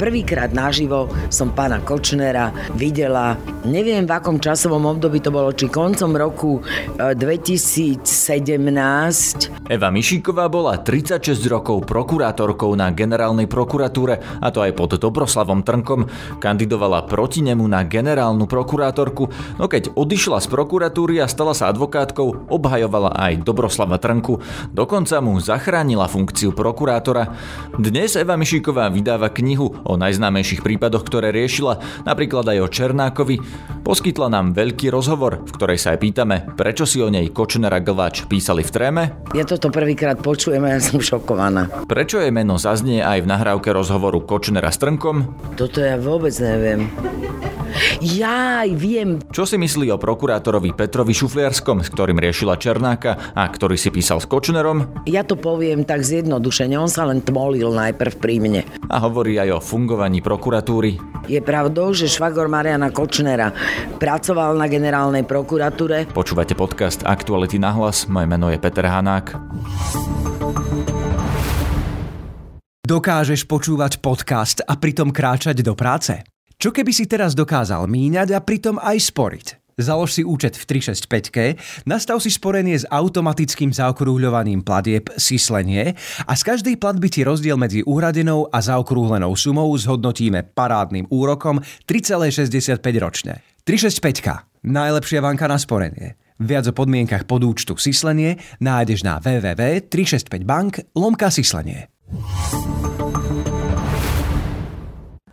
Prvýkrát naživo som pána Kočnera videla, neviem v akom časovom období to bolo, či koncom roku 2017. E, Eva Mišíková bola 36 rokov prokurátorkou na generálnej prokuratúre, a to aj pod Dobroslavom Trnkom. Kandidovala proti nemu na generálnu prokurátorku, no keď odišla z prokuratúry a stala sa advokátkou, obhajovala aj Dobroslava Trnku. Dokonca mu zachránila funkciu prokurátora. Dnes Eva Mišíková vydáva knihu o najznámejších prípadoch, ktoré riešila, napríklad aj o Černákovi, poskytla nám veľký rozhovor, v ktorej sa aj pýtame, prečo si o nej Kočner a Glvač písali v tréme. Ja toto prvýkrát počujem a ja som šokovaná. Prečo jej meno zaznie aj v nahrávke rozhovoru Kočnera s Trnkom? Toto ja vôbec neviem. Ja viem. Čo si myslí o prokurátorovi Petrovi Šufliarskom, s ktorým riešila Černáka a ktorý si písal s Kočnerom? Ja to poviem tak zjednodušene, on sa len tmolil najprv pri mne. A hovorí aj o fungovaní prokuratúry. Je pravdou, že švagor Mariana Kočnera pracoval na generálnej prokuratúre. Počúvate podcast Aktuality na hlas, moje meno je Peter Hanák. Dokážeš počúvať podcast a pritom kráčať do práce? Čo keby si teraz dokázal míňať a pritom aj sporiť? Založ si účet v 365, nastav si sporenie s automatickým zaokrúhľovaním platieb Sislenie a z každej platby ti rozdiel medzi uhradenou a zaokrúhlenou sumou zhodnotíme parádnym úrokom 3,65 ročne. 365. Najlepšia banka na sporenie. Viac o podmienkach podúčtu Sislenie nájdeš na www.365bank lomka Sislenie.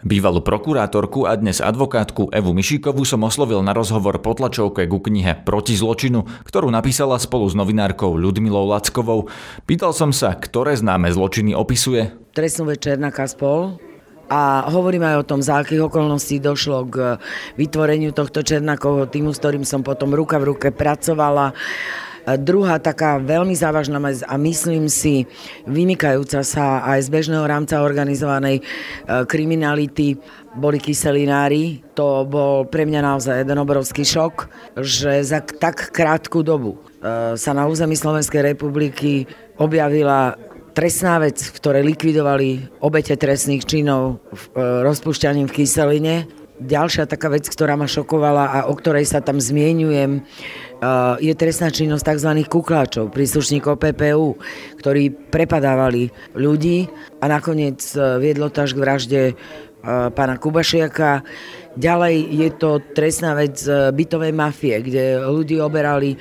Bývalú prokurátorku a dnes advokátku Evu Mišíkovú som oslovil na rozhovor po tlačovke ku knihe Proti zločinu, ktorú napísala spolu s novinárkou Ľudmilou Lackovou. Pýtal som sa, ktoré známe zločiny opisuje. Trestnú večer na Kaspol, a hovorím aj o tom, za akých okolností došlo k vytvoreniu tohto Černákovho týmu, s ktorým som potom ruka v ruke pracovala Druhá taká veľmi závažná a myslím si vymykajúca sa aj z bežného rámca organizovanej e, kriminality boli kyselinári. To bol pre mňa naozaj jeden obrovský šok, že za tak krátku dobu e, sa na území Slovenskej republiky objavila trestná vec, ktoré likvidovali obete trestných činov e, rozpúšťaním v kyseline. Ďalšia taká vec, ktorá ma šokovala a o ktorej sa tam zmienujem, je trestná činnosť tzv. kukláčov, príslušníkov PPU, ktorí prepadávali ľudí a nakoniec e, viedlo to až k vražde e, pána Kubašiaka. Ďalej je to trestná vec bytovej mafie, kde ľudí oberali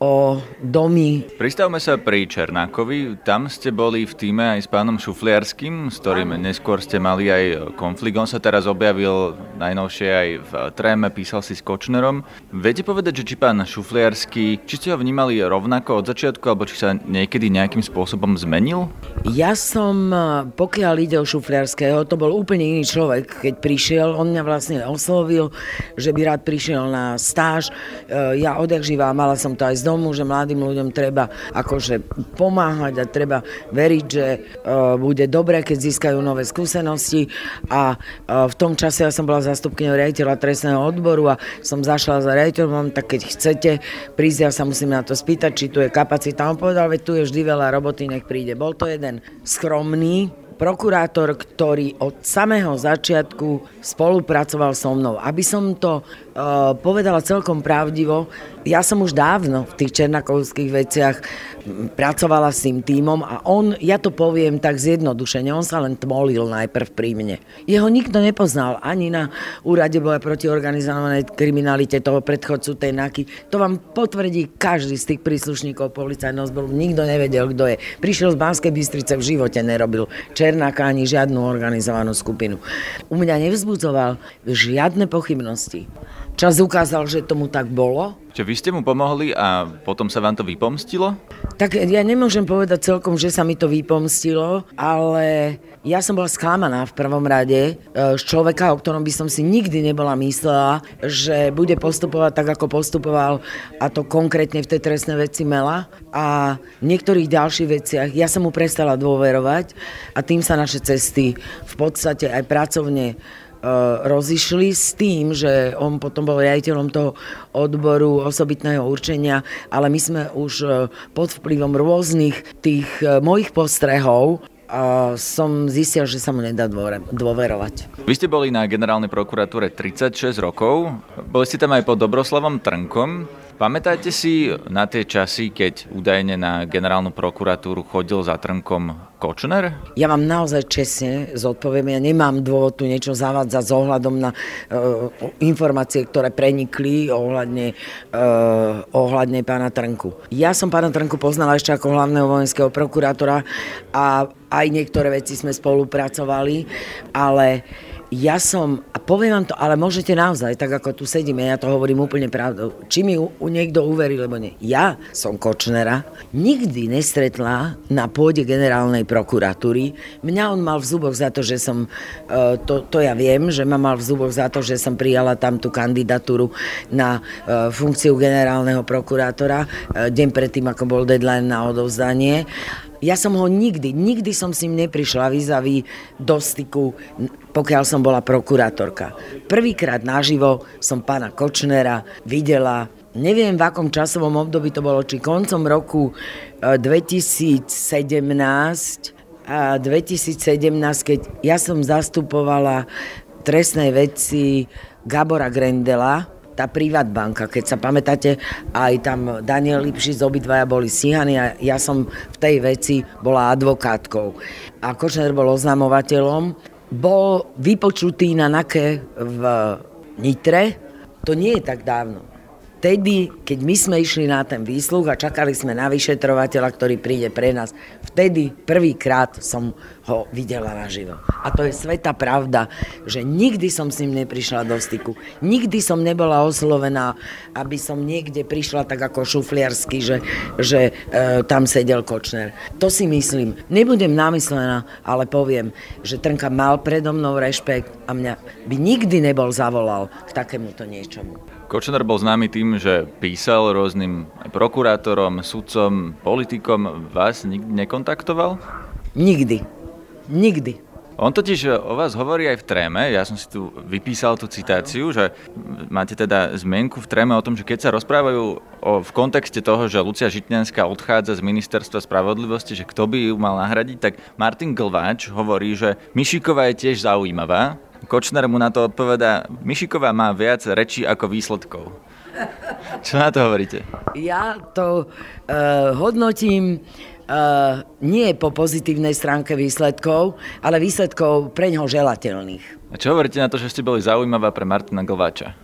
o domy. Pristavme sa pri Černákovi. Tam ste boli v týme aj s pánom Šufliarským, s ktorým neskôr ste mali aj konflikt. On sa teraz objavil najnovšie aj v tréme, písal si s Kočnerom. Viete povedať, že či pán Šufliarský, či ste ho vnímali rovnako od začiatku, alebo či sa niekedy nejakým spôsobom zmenil? Ja som, pokiaľ ide o Šufliarského, to bol úplne iný človek, keď prišiel. On mňa vlastne oslovil, že by rád prišiel na stáž. E, ja odjak živá, mala som to aj z domu, že mladým ľuďom treba akože pomáhať a treba veriť, že uh, bude dobré, keď získajú nové skúsenosti a uh, v tom čase ja som bola zastupkyňou riaditeľa trestného odboru a som zašla za riaditeľom, tak keď chcete prísť, ja sa musím na to spýtať, či tu je kapacita. On povedal, že tu je vždy veľa roboty, nech príde. Bol to jeden skromný, prokurátor, ktorý od samého začiatku spolupracoval so mnou. Aby som to uh, povedala celkom pravdivo, ja som už dávno v tých černakovských veciach pracovala s tým týmom a on, ja to poviem tak zjednodušene, on sa len tmolil najprv pri mne. Jeho nikto nepoznal ani na úrade boja proti organizovanej kriminalite toho predchodcu tej NAKY. To vám potvrdí každý z tých príslušníkov policajného zboru. Nikto nevedel, kto je. Prišiel z Banskej Bystrice, v živote nerobil Černáka ani žiadnu organizovanú skupinu. U mňa nevzbudzoval žiadne pochybnosti. Čas ukázal, že tomu tak bolo. Čiže vy ste mu pomohli a potom sa vám to vypomstilo? Tak ja nemôžem povedať celkom, že sa mi to vypomstilo, ale ja som bola sklamaná v prvom rade e, z človeka, o ktorom by som si nikdy nebola myslela, že bude postupovať tak, ako postupoval a to konkrétne v tej trestnej veci Mela a v niektorých ďalších veciach ja som mu prestala dôverovať a tým sa naše cesty v podstate aj pracovne rozišli s tým, že on potom bol riaditeľom toho odboru osobitného určenia, ale my sme už e, pod vplyvom rôznych tých e, mojich postrehov a som zistil, že sa mu nedá dôverovať. Vy ste boli na generálnej prokuratúre 36 rokov, boli ste tam aj pod Dobroslavom Trnkom. Pamätáte si na tie časy, keď údajne na generálnu prokuratúru chodil za Trnkom Kočner? Ja vám naozaj čestne zodpoviem, ja nemám dôvod tu niečo zavádzať s ohľadom na uh, informácie, ktoré prenikli ohľadne, uh, ohľadne pána Trnku. Ja som pána Trnku poznala ešte ako hlavného vojenského prokurátora a aj niektoré veci sme spolupracovali, ale ja som, a poviem vám to, ale môžete naozaj, tak ako tu sedíme, ja to hovorím úplne pravdou, či mi u, u niekto uverí, lebo nie. Ja som Kočnera nikdy nestretla na pôde generálnej prokuratúry. Mňa on mal v zuboch za to, že som, e, to, to ja viem, že ma mal v zuboch za to, že som prijala tam tú kandidatúru na e, funkciu generálneho prokurátora e, deň predtým, ako bol deadline na odovzdanie ja som ho nikdy, nikdy som s ním neprišla vizaví do styku, pokiaľ som bola prokurátorka. Prvýkrát naživo som pána Kočnera videla, neviem v akom časovom období to bolo, či koncom roku 2017 e, a 2017, keď ja som zastupovala trestnej veci Gabora Grendela, tá banka, keď sa pamätáte, aj tam Daniel Lipšic, obidvaja boli stíhaní a ja som v tej veci bola advokátkou. A Kočner bol oznamovateľom, bol vypočutý na NAKE v Nitre, to nie je tak dávno vtedy, keď my sme išli na ten výsluh a čakali sme na vyšetrovateľa, ktorý príde pre nás, vtedy prvýkrát som ho videla naživo. A to je sveta pravda, že nikdy som s ním neprišla do styku. Nikdy som nebola oslovená, aby som niekde prišla tak ako šufliarsky, že, že e, tam sedel Kočner. To si myslím. Nebudem námyslená, ale poviem, že Trnka mal predo mnou rešpekt a mňa by nikdy nebol zavolal k takémuto niečomu. Kočner bol známy tým, že písal rôznym prokurátorom, sudcom, politikom. Vás nikdy nekontaktoval? Nikdy. Nikdy. On totiž o vás hovorí aj v tréme, ja som si tu vypísal tú citáciu, že máte teda zmienku v tréme o tom, že keď sa rozprávajú o, v kontexte toho, že Lucia Žitňanská odchádza z ministerstva spravodlivosti, že kto by ju mal nahradiť, tak Martin Glváč hovorí, že Mišiková je tiež zaujímavá, Kočner mu na to odpovedá, Mišiková má viac rečí ako výsledkov. Čo na to hovoríte? Ja to uh, hodnotím uh, nie po pozitívnej stránke výsledkov, ale výsledkov pre ňoho želateľných. A čo hovoríte na to, že ste boli zaujímavá pre Martina Glváča?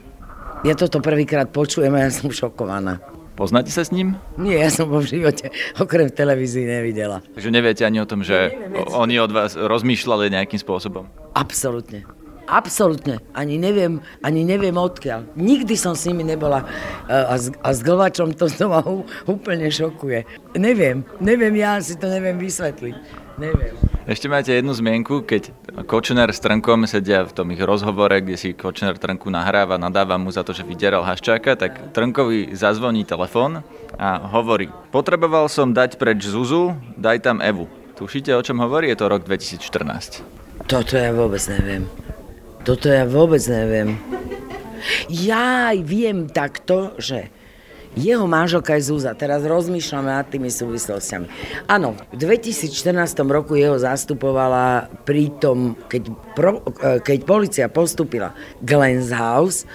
Ja toto prvýkrát počujem a ja som šokovaná. Poznáte sa s ním? Nie, ja som ho v živote okrem televízii nevidela. Takže neviete ani o tom, že oni od vás rozmýšľali nejakým spôsobom? Absolutne. Absolutne. Ani neviem, ani neviem odkiaľ. Nikdy som s nimi nebola a s, a s Glvačom to znova úplne šokuje. Neviem, neviem, ja si to neviem vysvetliť. Neviem. Ešte máte jednu zmienku, keď Kočner s Trnkom sedia v tom ich rozhovore, kde si Kočner Trnku nahráva, nadáva mu za to, že vydieral Haščáka, tak Trnkovi zazvoní telefón a hovorí, potreboval som dať preč Zuzu, daj tam Evu. Tušíte, o čom hovorí? Je to rok 2014. Toto ja vôbec neviem. Toto ja vôbec neviem. Ja viem takto, že jeho manželka je Zúza. Teraz rozmýšľame nad tými súvislostiami. Áno, v 2014 roku jeho zastupovala pri tom, keď, pro, e, keď policia postupila Glens House e,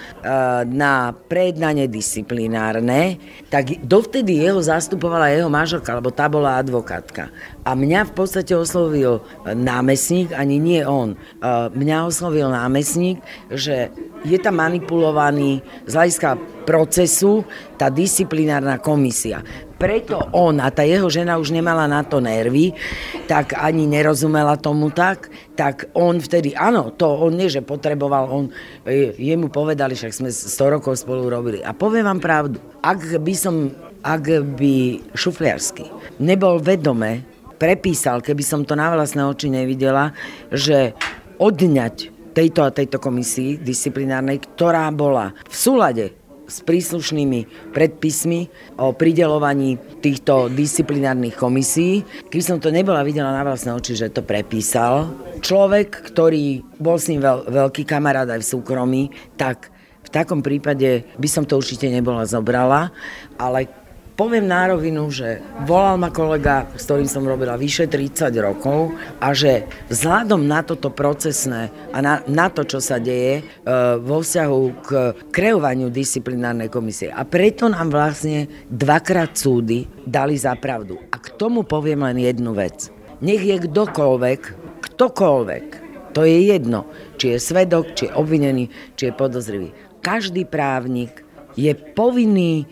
na prejednanie disciplinárne, tak dovtedy jeho zastupovala jeho manželka, lebo tá bola advokátka. A mňa v podstate oslovil námestník, ani nie on. E, mňa oslovil námestník, že je tam manipulovaný z hľadiska procesu tá disciplinárna komisia. Preto on a tá jeho žena už nemala na to nervy, tak ani nerozumela tomu tak, tak on vtedy, áno, to on nie, že potreboval, on, e, jemu povedali, však sme 100 rokov spolu robili. A poviem vám pravdu, ak by som, ak by šufliarsky nebol vedome, prepísal, keby som to na vlastné oči nevidela, že odňať tejto a tejto komisii disciplinárnej, ktorá bola v súlade s príslušnými predpismi o pridelovaní týchto disciplinárnych komisí. Keď som to nebola videla na vlastné oči, že to prepísal, človek, ktorý bol s ním veľ, veľký kamarát aj v súkromí, tak v takom prípade by som to určite nebola zobrala, ale Poviem na rovinu, že volal ma kolega, s ktorým som robila vyše 30 rokov a že vzhľadom na toto procesné a na, na to, čo sa deje e, vo vzťahu k kreovaniu disciplinárnej komisie. A preto nám vlastne dvakrát súdy dali za pravdu. A k tomu poviem len jednu vec. Nech je kdokoľvek, ktokoľvek, to je jedno, či je svedok, či je obvinený, či je podozrivý. Každý právnik je povinný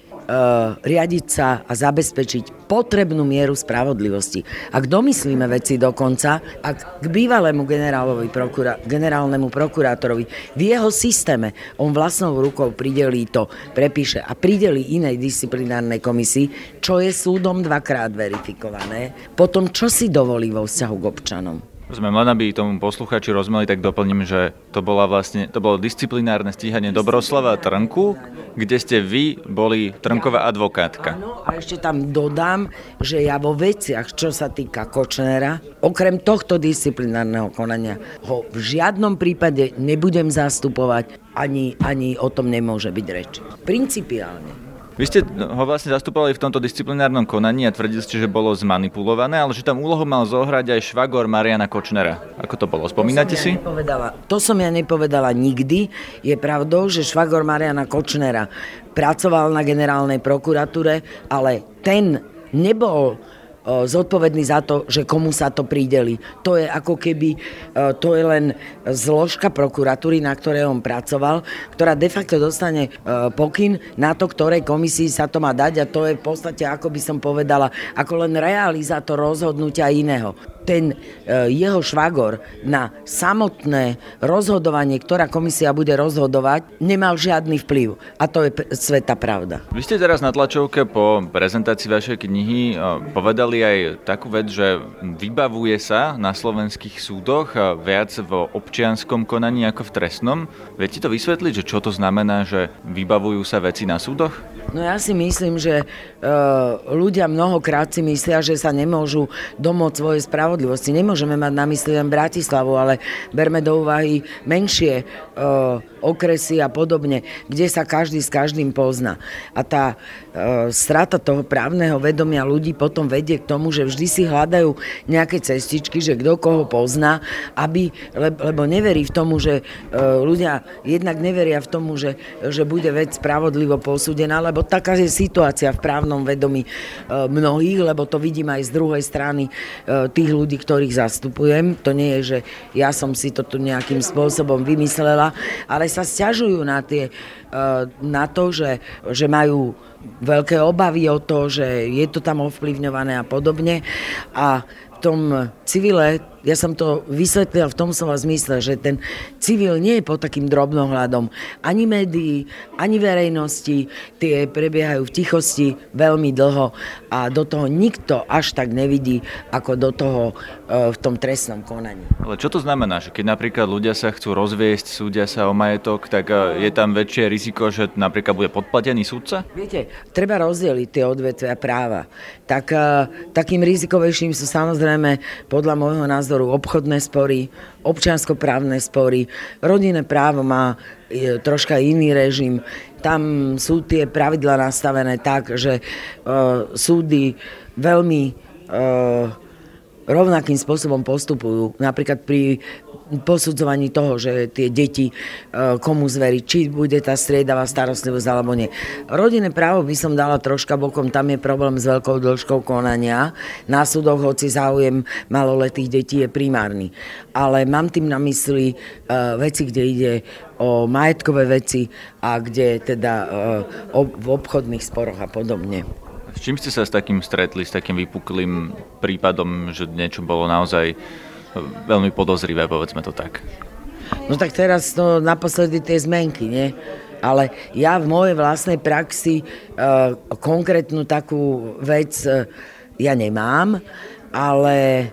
riadiť sa a zabezpečiť potrebnú mieru spravodlivosti. Ak domyslíme veci dokonca, ak k bývalému generálovi prokura, generálnemu prokurátorovi v jeho systéme on vlastnou rukou pridelí to, prepíše a pridelí inej disciplinárnej komisii, čo je súdom dvakrát verifikované, potom čo si dovolí vo vzťahu k občanom? Rozumiem, len aby tomu posluchači rozumeli, tak doplním, že to, bola vlastne, to bolo disciplinárne stíhanie Dobroslava Trnku, kde ste vy boli Trnková advokátka. Áno, a ešte tam dodám, že ja vo veciach, čo sa týka Kočnera, okrem tohto disciplinárneho konania, ho v žiadnom prípade nebudem zastupovať, ani, ani o tom nemôže byť reč. Principiálne. Vy ste ho vlastne zastupovali v tomto disciplinárnom konaní a tvrdili ste, že bolo zmanipulované, ale že tam úlohu mal zohrať aj švagor Mariana Kočnera. Ako to bolo? Spomínate to si? Ja nepovedala. To som ja nepovedala nikdy. Je pravdou, že švagor Mariana Kočnera pracoval na generálnej prokuratúre, ale ten nebol zodpovedný za to, že komu sa to prideli. To je ako keby, to je len zložka prokuratúry, na ktorej on pracoval, ktorá de facto dostane pokyn na to, ktorej komisii sa to má dať a to je v podstate, ako by som povedala, ako len realizátor rozhodnutia iného ten e, jeho švagor na samotné rozhodovanie, ktorá komisia bude rozhodovať, nemal žiadny vplyv. A to je sveta pravda. Vy ste teraz na tlačovke po prezentácii vašej knihy e, povedali aj takú vec, že vybavuje sa na slovenských súdoch e, viac v občianskom konaní ako v trestnom. Viete to vysvetliť, že čo to znamená, že vybavujú sa veci na súdoch? No ja si myslím, že ľudia mnohokrát si myslia, že sa nemôžu domôcť svoje spravodlivosti spravodlivosti. Nemôžeme mať na mysli len Bratislavu, ale berme do úvahy menšie uh, okresy a podobne, kde sa každý s každým pozná. A tá uh, strata toho právneho vedomia ľudí potom vedie k tomu, že vždy si hľadajú nejaké cestičky, že kto koho pozná, aby, lebo neverí v tomu, že uh, ľudia jednak neveria v tomu, že, že bude vec spravodlivo posúdená, lebo taká je situácia v právnom vedomí mnohých, lebo to vidím aj z druhej strany tých ľudí, ľudí, ktorých zastupujem. To nie je, že ja som si to tu nejakým spôsobom vymyslela, ale sa stiažujú na, tie, eh, na to, že, že majú veľké obavy o to, že je to tam ovplyvňované a podobne. A v tom civile ja som to vysvetlila v tom slova zmysle, že ten civil nie je pod takým drobnohľadom ani médií, ani verejnosti, tie prebiehajú v tichosti veľmi dlho a do toho nikto až tak nevidí, ako do toho e, v tom trestnom konaní. Ale čo to znamená, že keď napríklad ľudia sa chcú rozviesť, súdia sa o majetok, tak e, je tam väčšie riziko, že napríklad bude podplatený súdca? Viete, treba rozdeliť tie odvetvia práva. Tak, e, takým rizikovejším sú samozrejme podľa môjho názoru názoru obchodné spory, občianskoprávne spory. Rodinné právo má e, troška iný režim. Tam sú tie pravidla nastavené tak, že uh, súdy veľmi uh, rovnakým spôsobom postupujú. Napríklad pri posudzovaní toho, že tie deti e, komu zveriť, či bude tá striedavá starostlivosť alebo nie. Rodinné právo by som dala troška bokom, tam je problém s veľkou dĺžkou konania. Na súdoch, hoci záujem maloletých detí je primárny. Ale mám tým na mysli uh, veci, kde ide o majetkové veci a kde teda uh, v obchodných sporoch a podobne. Čím ste sa s takým stretli, s takým vypuklým prípadom, že niečo bolo naozaj veľmi podozrivé, povedzme to tak. No tak teraz to naposledy tie zmenky, nie? Ale ja v mojej vlastnej praxi uh, konkrétnu takú vec uh, ja nemám, ale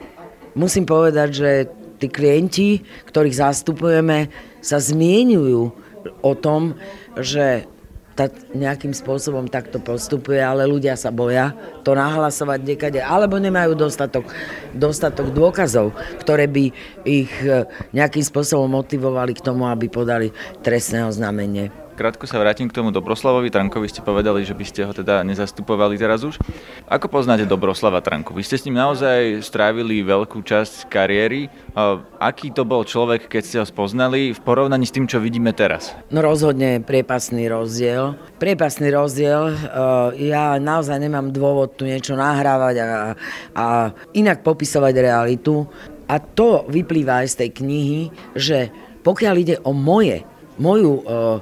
musím povedať, že tí klienti, ktorých zastupujeme, sa zmienujú o tom, že tá nejakým spôsobom takto postupuje, ale ľudia sa boja to nahlasovať niekade, alebo nemajú dostatok, dostatok dôkazov, ktoré by ich e, nejakým spôsobom motivovali k tomu, aby podali trestné oznámenie. Krátko sa vrátim k tomu Dobroslavovi Trankovi. Ste povedali, že by ste ho teda nezastupovali teraz už. Ako poznáte Dobroslava Tranku? Vy ste s ním naozaj strávili veľkú časť kariéry. Aký to bol človek, keď ste ho spoznali v porovnaní s tým, čo vidíme teraz? No rozhodne priepasný rozdiel. Priepasný rozdiel. Ja naozaj nemám dôvod tu niečo nahrávať a, a inak popisovať realitu. A to vyplýva aj z tej knihy, že pokiaľ ide o moje, moju uh, Eh,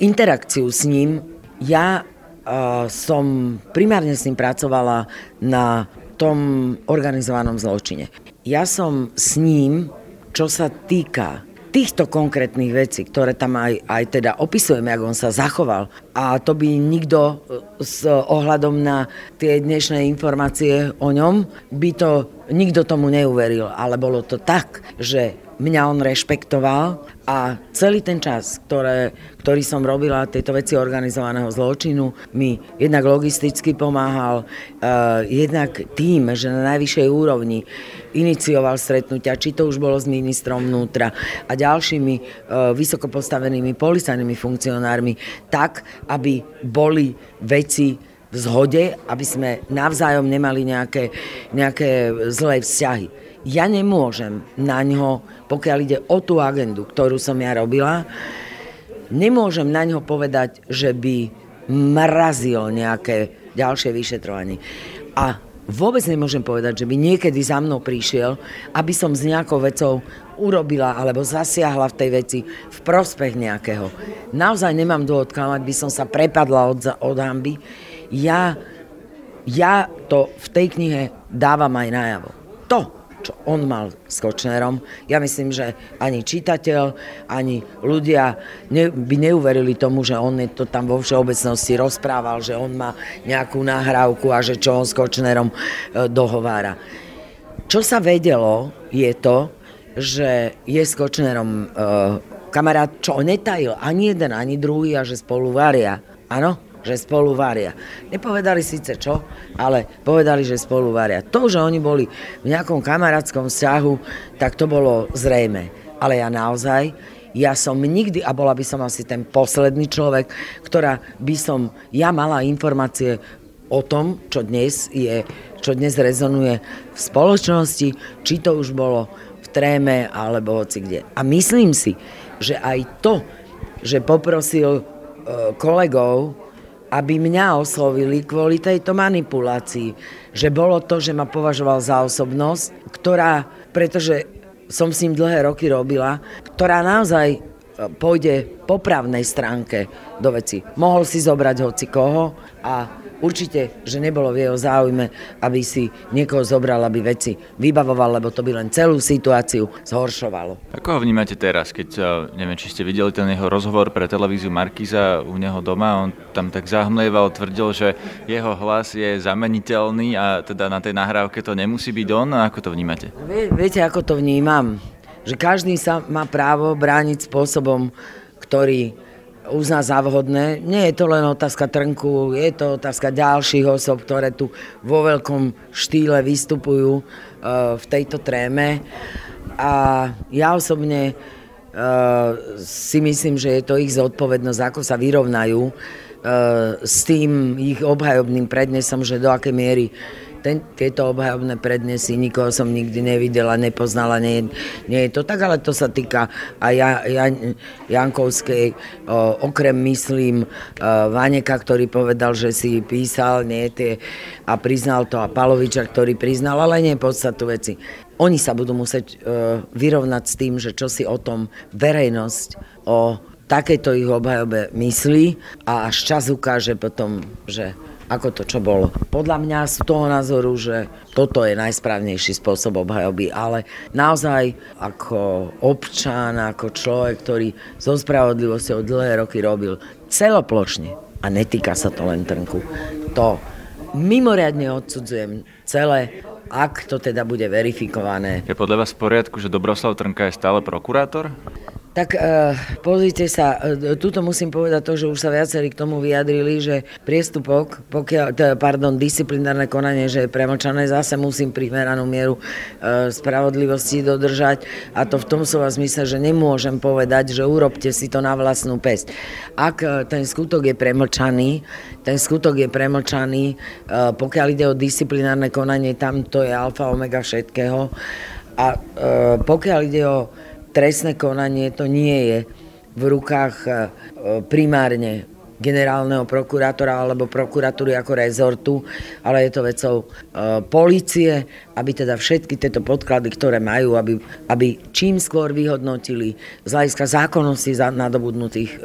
interakciu s ním. Ja eh, som primárne s ním pracovala na tom organizovanom zločine. Ja som s ním, čo sa týka týchto konkrétnych vecí, ktoré tam aj, aj teda opisujeme, ako on sa zachoval. A to by nikto eh, s ohľadom na tie dnešné informácie o ňom, by to nikto tomu neuveril. Ale bolo to tak, že mňa on rešpektoval a celý ten čas, ktoré, ktorý som robila tieto veci organizovaného zločinu, mi jednak logisticky pomáhal, uh, jednak tým, že na najvyššej úrovni inicioval stretnutia, či to už bolo s ministrom vnútra a ďalšími uh, vysoko postavenými policajnými funkcionármi, tak, aby boli veci v zhode, aby sme navzájom nemali nejaké, nejaké zlé vzťahy ja nemôžem na ňo, pokiaľ ide o tú agendu, ktorú som ja robila, nemôžem na ňo povedať, že by mrazil nejaké ďalšie vyšetrovanie. A vôbec nemôžem povedať, že by niekedy za mnou prišiel, aby som s nejakou vecou urobila alebo zasiahla v tej veci v prospech nejakého. Naozaj nemám dôvod klamať, by som sa prepadla od, od hamby. Ja, ja to v tej knihe dávam aj najavo. To, on mal s Kočnerom. Ja myslím, že ani čitateľ, ani ľudia ne, by neuverili tomu, že on to tam vo všeobecnosti rozprával, že on má nejakú nahrávku a že čo on s Kočnerom e, dohovára. Čo sa vedelo, je to, že je s Kočnerom e, kamarát, čo netajil ani jeden, ani druhý a že spolu varia. Áno? Že spolu varia. Nepovedali síce čo, ale povedali, že spolu varia. To, že oni boli v nejakom kamarátskom vzťahu, tak to bolo zrejme. Ale ja naozaj, ja som nikdy, a bola by som asi ten posledný človek, ktorá by som, ja mala informácie o tom, čo dnes je, čo dnes rezonuje v spoločnosti, či to už bolo v tréme alebo hoci kde. A myslím si, že aj to, že poprosil e, kolegov, aby mňa oslovili kvôli tejto manipulácii. Že bolo to, že ma považoval za osobnosť, ktorá, pretože som s ním dlhé roky robila, ktorá naozaj e, pôjde po právnej stránke do veci. Mohol si zobrať hoci koho a Určite, že nebolo v jeho záujme, aby si niekoho zobral, aby veci vybavoval, lebo to by len celú situáciu zhoršovalo. Ako ho vnímate teraz, keď, eh, neviem, či ste videli ten jeho rozhovor pre televíziu Markiza u neho doma, on tam tak zahmlieval, tvrdil, že jeho hlas je zameniteľný a teda na tej nahrávke to nemusí byť on. A ako to vnímate? Vie, viete, ako to vnímam? Že každý sa má právo brániť spôsobom, ktorý uzná za vhodné. Nie je to len otázka Trnku, je to otázka ďalších osob, ktoré tu vo veľkom štýle vystupujú e, v tejto tréme. A ja osobne e, si myslím, že je to ich zodpovednosť, ako sa vyrovnajú e, s tým ich obhajobným prednesom, že do akej miery ten, tieto obhajobné prednesy, nikoho som nikdy nevidela, nepoznala, nie, nie je to tak, ale to sa týka aj ja, Jan, Jankovskej, o, okrem myslím o, Vaneka, ktorý povedal, že si písal nie, tie, a priznal to a Paloviča, ktorý priznal, ale nie podstatu veci. Oni sa budú musieť o, vyrovnať s tým, že čo si o tom verejnosť, o takéto ich obhajobe myslí a až čas ukáže potom, že ako to, čo bolo. Podľa mňa z toho názoru, že toto je najsprávnejší spôsob obhajoby, ale naozaj ako občan, ako človek, ktorý so spravodlivosťou dlhé roky robil celoplošne a netýka sa to len trnku, to mimoriadne odsudzujem celé ak to teda bude verifikované. Je podľa vás v poriadku, že Dobroslav Trnka je stále prokurátor? Tak uh, pozrite sa, uh, tuto musím povedať to, že už sa viacerí k tomu vyjadrili, že priestupok, pokiaľ, pardon, disciplinárne konanie, že je premlčané, zase musím primeranú mieru uh, spravodlivosti dodržať a to v tom slova zmysle, že nemôžem povedať, že urobte si to na vlastnú pesť. Ak ten skutok je premlčaný, ten skutok je premlčaný, pokiaľ ide o disciplinárne konanie, tam to je alfa omega všetkého a pokiaľ ide o trestné konanie to nie je v rukách e, primárne generálneho prokurátora alebo prokuratúry ako rezortu, ale je to vecou e, policie, aby teda všetky tieto podklady, ktoré majú, aby, aby čím skôr vyhodnotili z hľadiska zákonnosti nadobudnutých e,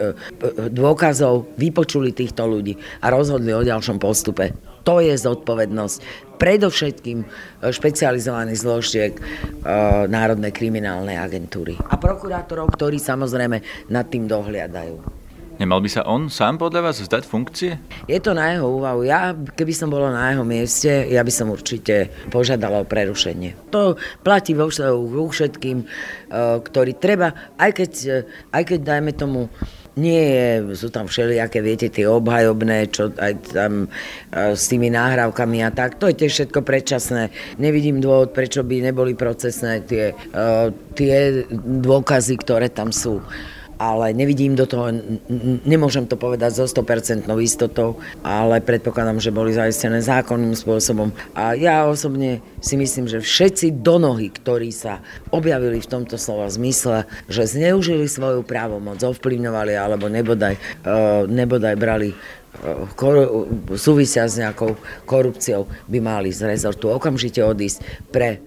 dôkazov, vypočuli týchto ľudí a rozhodli o ďalšom postupe. To je zodpovednosť predovšetkým e, špecializovaných zložiek e, Národnej kriminálnej agentúry a prokurátorov, ktorí samozrejme nad tým dohliadajú. Nemal by sa on sám podľa vás vzdať funkcie? Je to na jeho úvahu. Ja, keby som bola na jeho mieste, ja by som určite požiadala o prerušenie. To platí vo všetkým, e, ktorí treba, aj keď, aj keď dajme tomu, nie sú tam všelijaké, viete, tie obhajobné, čo aj tam e, s tými náhrávkami a tak, to je tiež všetko predčasné. Nevidím dôvod, prečo by neboli procesné tie, e, tie dôkazy, ktoré tam sú ale nevidím do toho, nemôžem to povedať so 100% istotou, ale predpokladám, že boli zaistené zákonným spôsobom. A ja osobne si myslím, že všetci do nohy, ktorí sa objavili v tomto slova zmysle, že zneužili svoju právomoc, ovplyvňovali alebo nebodaj, e, nebodaj brali e, kor- súvisia s nejakou korupciou, by mali z rezortu okamžite odísť pre,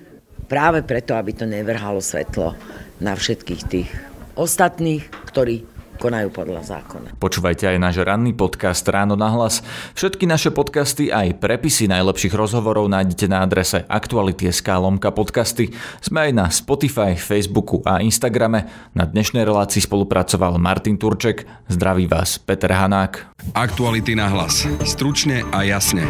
práve preto, aby to nevrhalo svetlo na všetkých tých ostatných, ktorí konajú podľa zákona. Počúvajte aj náš ranný podcast Ráno na hlas. Všetky naše podcasty aj prepisy najlepších rozhovorov nájdete na adrese Aktuality.sk lomka podcasty. Sme aj na Spotify, Facebooku a Instagrame. Na dnešnej relácii spolupracoval Martin Turček. Zdraví vás Peter Hanák. Aktuality na hlas. Stručne a jasne.